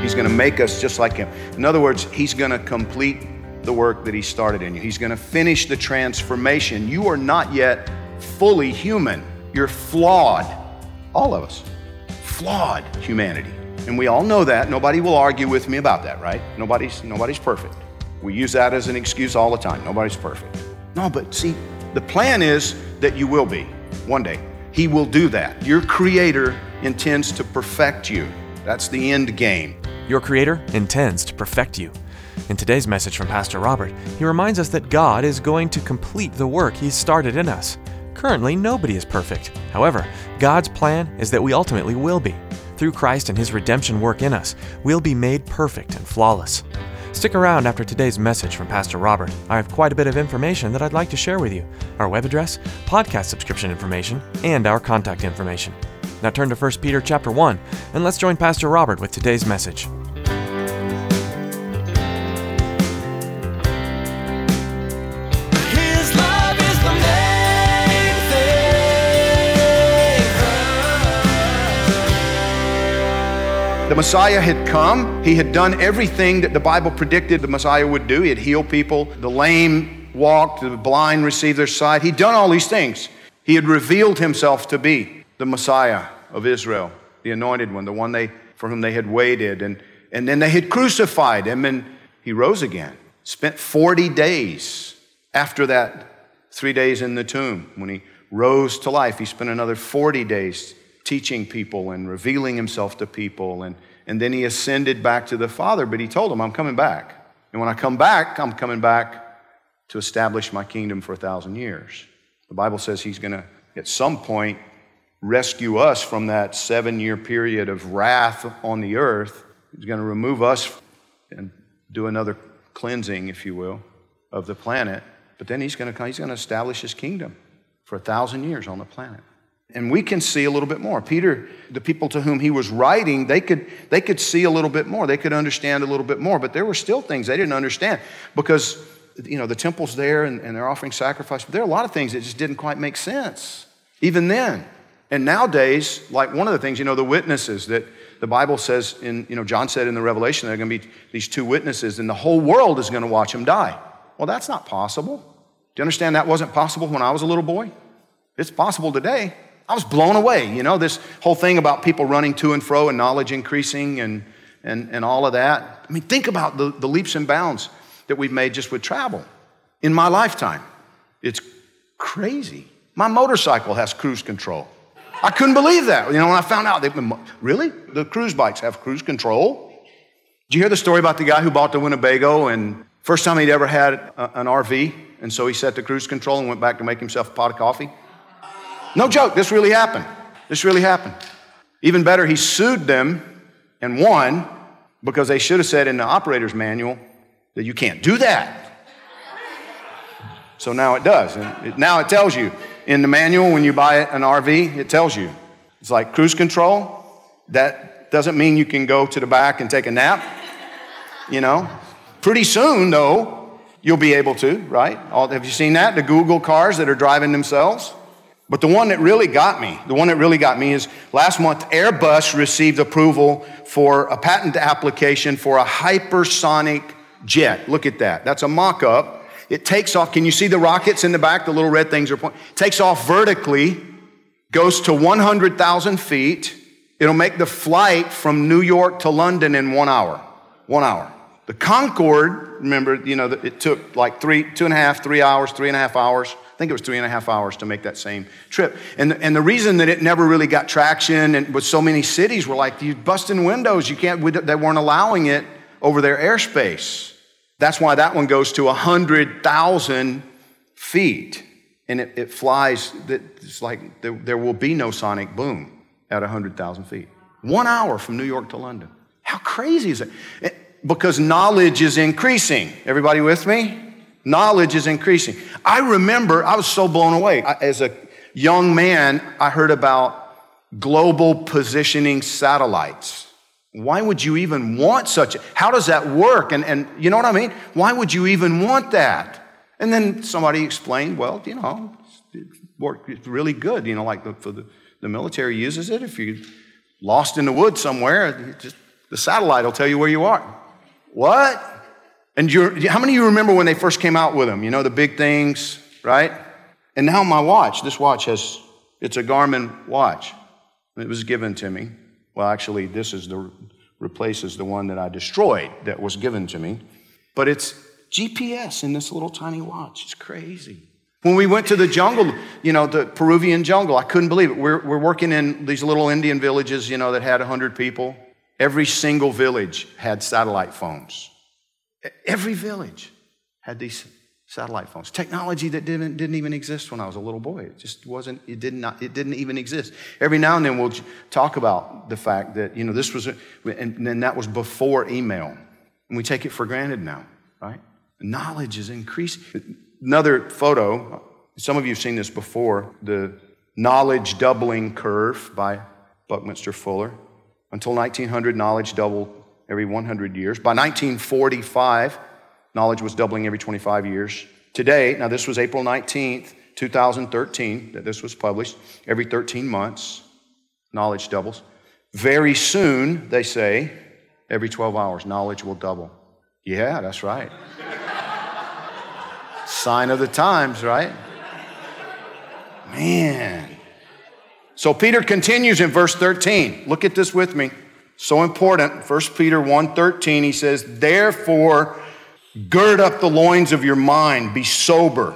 He's going to make us just like Him. In other words, He's going to complete the work that He started in you. He's going to finish the transformation. You are not yet fully human, you're flawed. All of us. Flawed humanity. And we all know that. Nobody will argue with me about that, right? Nobody's, nobody's perfect. We use that as an excuse all the time. Nobody's perfect. No, but see, the plan is that you will be one day. He will do that. Your Creator intends to perfect you. That's the end game. Your Creator intends to perfect you. In today's message from Pastor Robert, he reminds us that God is going to complete the work He's started in us. Currently, nobody is perfect. However, God's plan is that we ultimately will be. Through Christ and His redemption work in us, we'll be made perfect and flawless. Stick around after today's message from Pastor Robert. I have quite a bit of information that I'd like to share with you our web address, podcast subscription information, and our contact information. Now turn to 1 Peter chapter 1 and let's join Pastor Robert with today's message. The Messiah had come. He had done everything that the Bible predicted the Messiah would do. He had healed people. The lame walked. The blind received their sight. He'd done all these things. He had revealed himself to be the Messiah of Israel, the anointed one, the one they, for whom they had waited. And, and then they had crucified him, and he rose again. Spent 40 days after that, three days in the tomb. When he rose to life, he spent another 40 days teaching people and revealing himself to people. And, and then he ascended back to the Father, but he told him, I'm coming back. And when I come back, I'm coming back to establish my kingdom for a thousand years. The Bible says he's going to, at some point, rescue us from that seven year period of wrath on the earth. He's going to remove us and do another cleansing, if you will, of the planet. But then he's going to, he's going to establish his kingdom for a thousand years on the planet. And we can see a little bit more. Peter, the people to whom he was writing, they could, they could see a little bit more. They could understand a little bit more. But there were still things they didn't understand because, you know, the temple's there and, and they're offering sacrifice. But there are a lot of things that just didn't quite make sense, even then. And nowadays, like one of the things, you know, the witnesses that the Bible says in, you know, John said in the Revelation, there are going to be these two witnesses and the whole world is going to watch them die. Well, that's not possible. Do you understand that wasn't possible when I was a little boy? It's possible today. I was blown away, you know, this whole thing about people running to and fro and knowledge increasing and, and, and all of that. I mean, think about the, the leaps and bounds that we've made just with travel in my lifetime. It's crazy. My motorcycle has cruise control. I couldn't believe that. You know, when I found out, they, really? The cruise bikes have cruise control? Did you hear the story about the guy who bought the Winnebago and first time he'd ever had a, an RV, and so he set the cruise control and went back to make himself a pot of coffee? No joke, this really happened. This really happened. Even better, he sued them and won because they should have said in the operator's manual that you can't do that. So now it does. And it, now it tells you in the manual when you buy an RV, it tells you. It's like cruise control. That doesn't mean you can go to the back and take a nap. You know, pretty soon though, you'll be able to, right? All, have you seen that? The Google cars that are driving themselves? But the one that really got me, the one that really got me is last month, Airbus received approval for a patent application for a hypersonic jet. Look at that. That's a mock up. It takes off. Can you see the rockets in the back? The little red things are pointing. Takes off vertically, goes to 100,000 feet. It'll make the flight from New York to London in one hour. One hour. The Concorde, remember, you know, it took like three, two and a half, three hours, three and a half hours think it was three and a half hours to make that same trip. And, and the reason that it never really got traction and with so many cities were like, you busting windows, you can't, they weren't allowing it over their airspace. That's why that one goes to 100,000 feet. And it, it flies, it's like there, there will be no sonic boom at 100,000 feet. One hour from New York to London. How crazy is it? It- Because knowledge is increasing. Everybody with me? Knowledge is increasing. I remember, I was so blown away. I- as a young man, I heard about global positioning satellites. Why would you even want such a, how does that work? And, and you know what I mean? Why would you even want that? And then somebody explained, well, you know, it worked it's really good. You know, like the, for the, the military uses it. If you're lost in the woods somewhere, just, the satellite will tell you where you are. What? And how many of you remember when they first came out with them? You know, the big things, right? And now my watch, this watch has, it's a Garmin watch. It was given to me. Well, actually, this is the, replaces the one that I destroyed that was given to me. But it's GPS in this little tiny watch. It's crazy. When we went to the jungle, you know, the Peruvian jungle, I couldn't believe it. We're, we're working in these little Indian villages, you know, that had 100 people. Every single village had satellite phones. Every village had these satellite phones. Technology that didn't, didn't even exist when I was a little boy. It just wasn't, it, did not, it didn't even exist. Every now and then we'll talk about the fact that, you know, this was, a, and then that was before email. And we take it for granted now, right? Knowledge is increasing. Another photo, some of you have seen this before, the knowledge doubling curve by Buckminster Fuller. Until 1900, knowledge doubled every 100 years. By 1945, knowledge was doubling every 25 years. Today, now this was April 19th, 2013, that this was published, every 13 months, knowledge doubles. Very soon, they say, every 12 hours, knowledge will double. Yeah, that's right. Sign of the times, right? Man. So Peter continues in verse 13. Look at this with me. So important. 1 Peter 1:13 he says, "Therefore gird up the loins of your mind, be sober,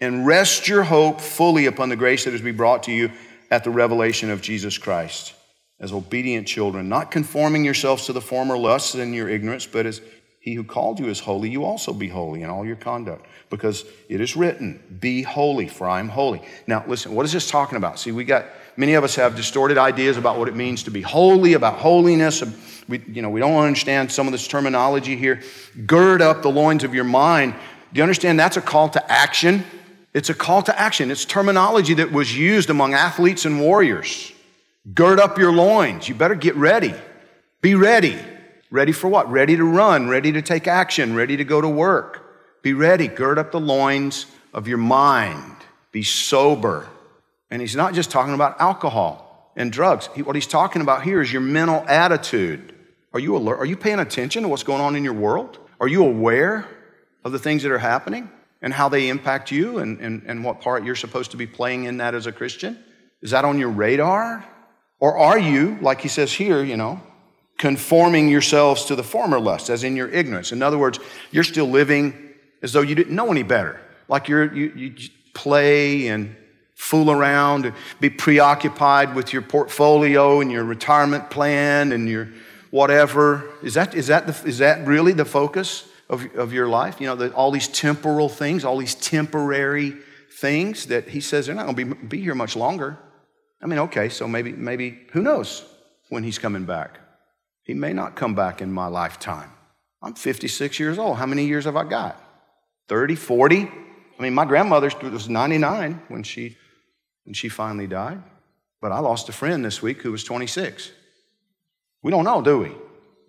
and rest your hope fully upon the grace that is to be brought to you at the revelation of Jesus Christ." As obedient children, not conforming yourselves to the former lusts in your ignorance, but as he who called you is holy, you also be holy in all your conduct, because it is written, Be holy, for I am holy. Now, listen, what is this talking about? See, we got many of us have distorted ideas about what it means to be holy, about holiness. We, you know, we don't understand some of this terminology here. Gird up the loins of your mind. Do you understand that's a call to action? It's a call to action. It's terminology that was used among athletes and warriors. Gird up your loins. You better get ready. Be ready. Ready for what? Ready to run, ready to take action, ready to go to work. Be ready. Gird up the loins of your mind. Be sober. And he's not just talking about alcohol and drugs. He- what he's talking about here is your mental attitude. Are you alert? Are you paying attention to what's going on in your world? Are you aware of the things that are happening and how they impact you and, and, and what part you're supposed to be playing in that as a Christian? Is that on your radar? Or are you, like he says here, you know, conforming yourselves to the former lusts, as in your ignorance? In other words, you're still living as though you didn't know any better. Like you're, you, you play and fool around, and be preoccupied with your portfolio and your retirement plan and your whatever. Is that, is that, the, is that really the focus of, of your life? You know, the, all these temporal things, all these temporary things that he says they're not going to be, be here much longer. I mean, okay, so maybe, maybe, who knows when he's coming back? He may not come back in my lifetime. I'm 56 years old. How many years have I got? 30, 40? I mean, my grandmother was 99 when she, when she finally died. But I lost a friend this week who was 26. We don't know, do we?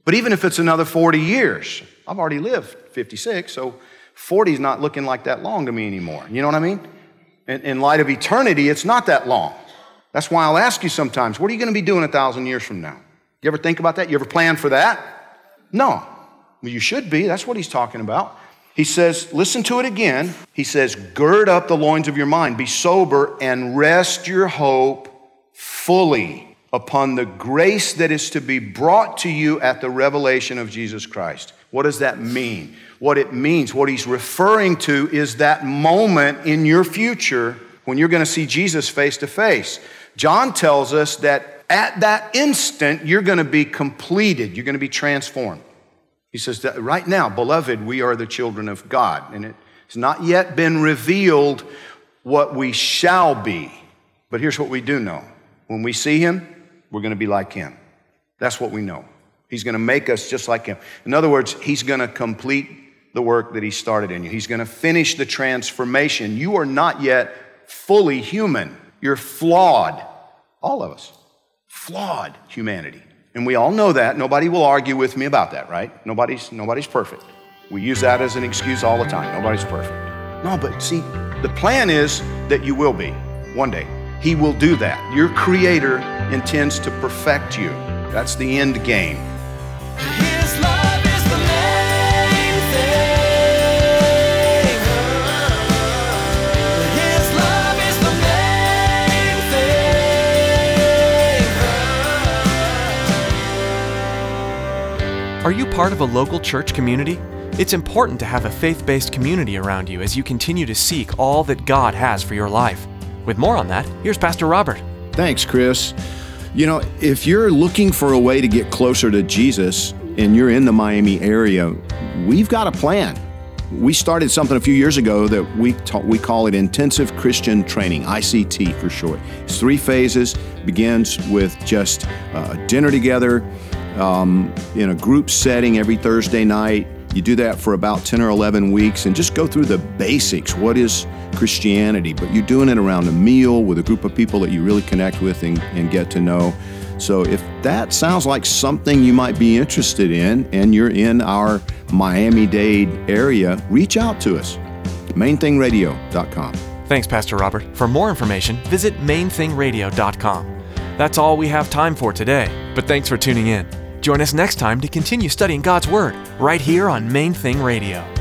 But even if it's another 40 years, I've already lived 56, so 40 is not looking like that long to me anymore. You know what I mean? In, in light of eternity, it's not that long. That's why I'll ask you sometimes, what are you going to be doing a thousand years from now? You ever think about that? You ever plan for that? No. Well, you should be. That's what he's talking about. He says, listen to it again. He says, gird up the loins of your mind, be sober, and rest your hope fully upon the grace that is to be brought to you at the revelation of Jesus Christ. What does that mean? What it means, what he's referring to, is that moment in your future when you're going to see Jesus face to face. John tells us that at that instant, you're going to be completed, you're going to be transformed. He says that right now, beloved, we are the children of God, and it's not yet been revealed what we shall be. But here's what we do know when we see him, we're going to be like him. That's what we know. He's going to make us just like him. In other words, he's going to complete the work that he started in you. He's going to finish the transformation. You are not yet fully human. You're flawed. All of us. Flawed humanity. And we all know that. Nobody will argue with me about that, right? Nobody's, nobody's perfect. We use that as an excuse all the time. Nobody's perfect. No, but see, the plan is that you will be one day. He will do that. Your Creator intends to perfect you. That's the end game. Are you part of a local church community? It's important to have a faith based community around you as you continue to seek all that God has for your life. With more on that, here's Pastor Robert. Thanks, Chris. You know, if you're looking for a way to get closer to Jesus and you're in the Miami area, we've got a plan. We started something a few years ago that we ta- we call it Intensive Christian Training, ICT for short. It's three phases. Begins with just uh, dinner together um, in a group setting every Thursday night. You do that for about 10 or 11 weeks and just go through the basics. What is Christianity? But you're doing it around a meal with a group of people that you really connect with and, and get to know. So if that sounds like something you might be interested in and you're in our Miami Dade area, reach out to us. MainThingRadio.com. Thanks, Pastor Robert. For more information, visit mainthingradio.com. That's all we have time for today, but thanks for tuning in. Join us next time to continue studying God's Word right here on Main Thing Radio.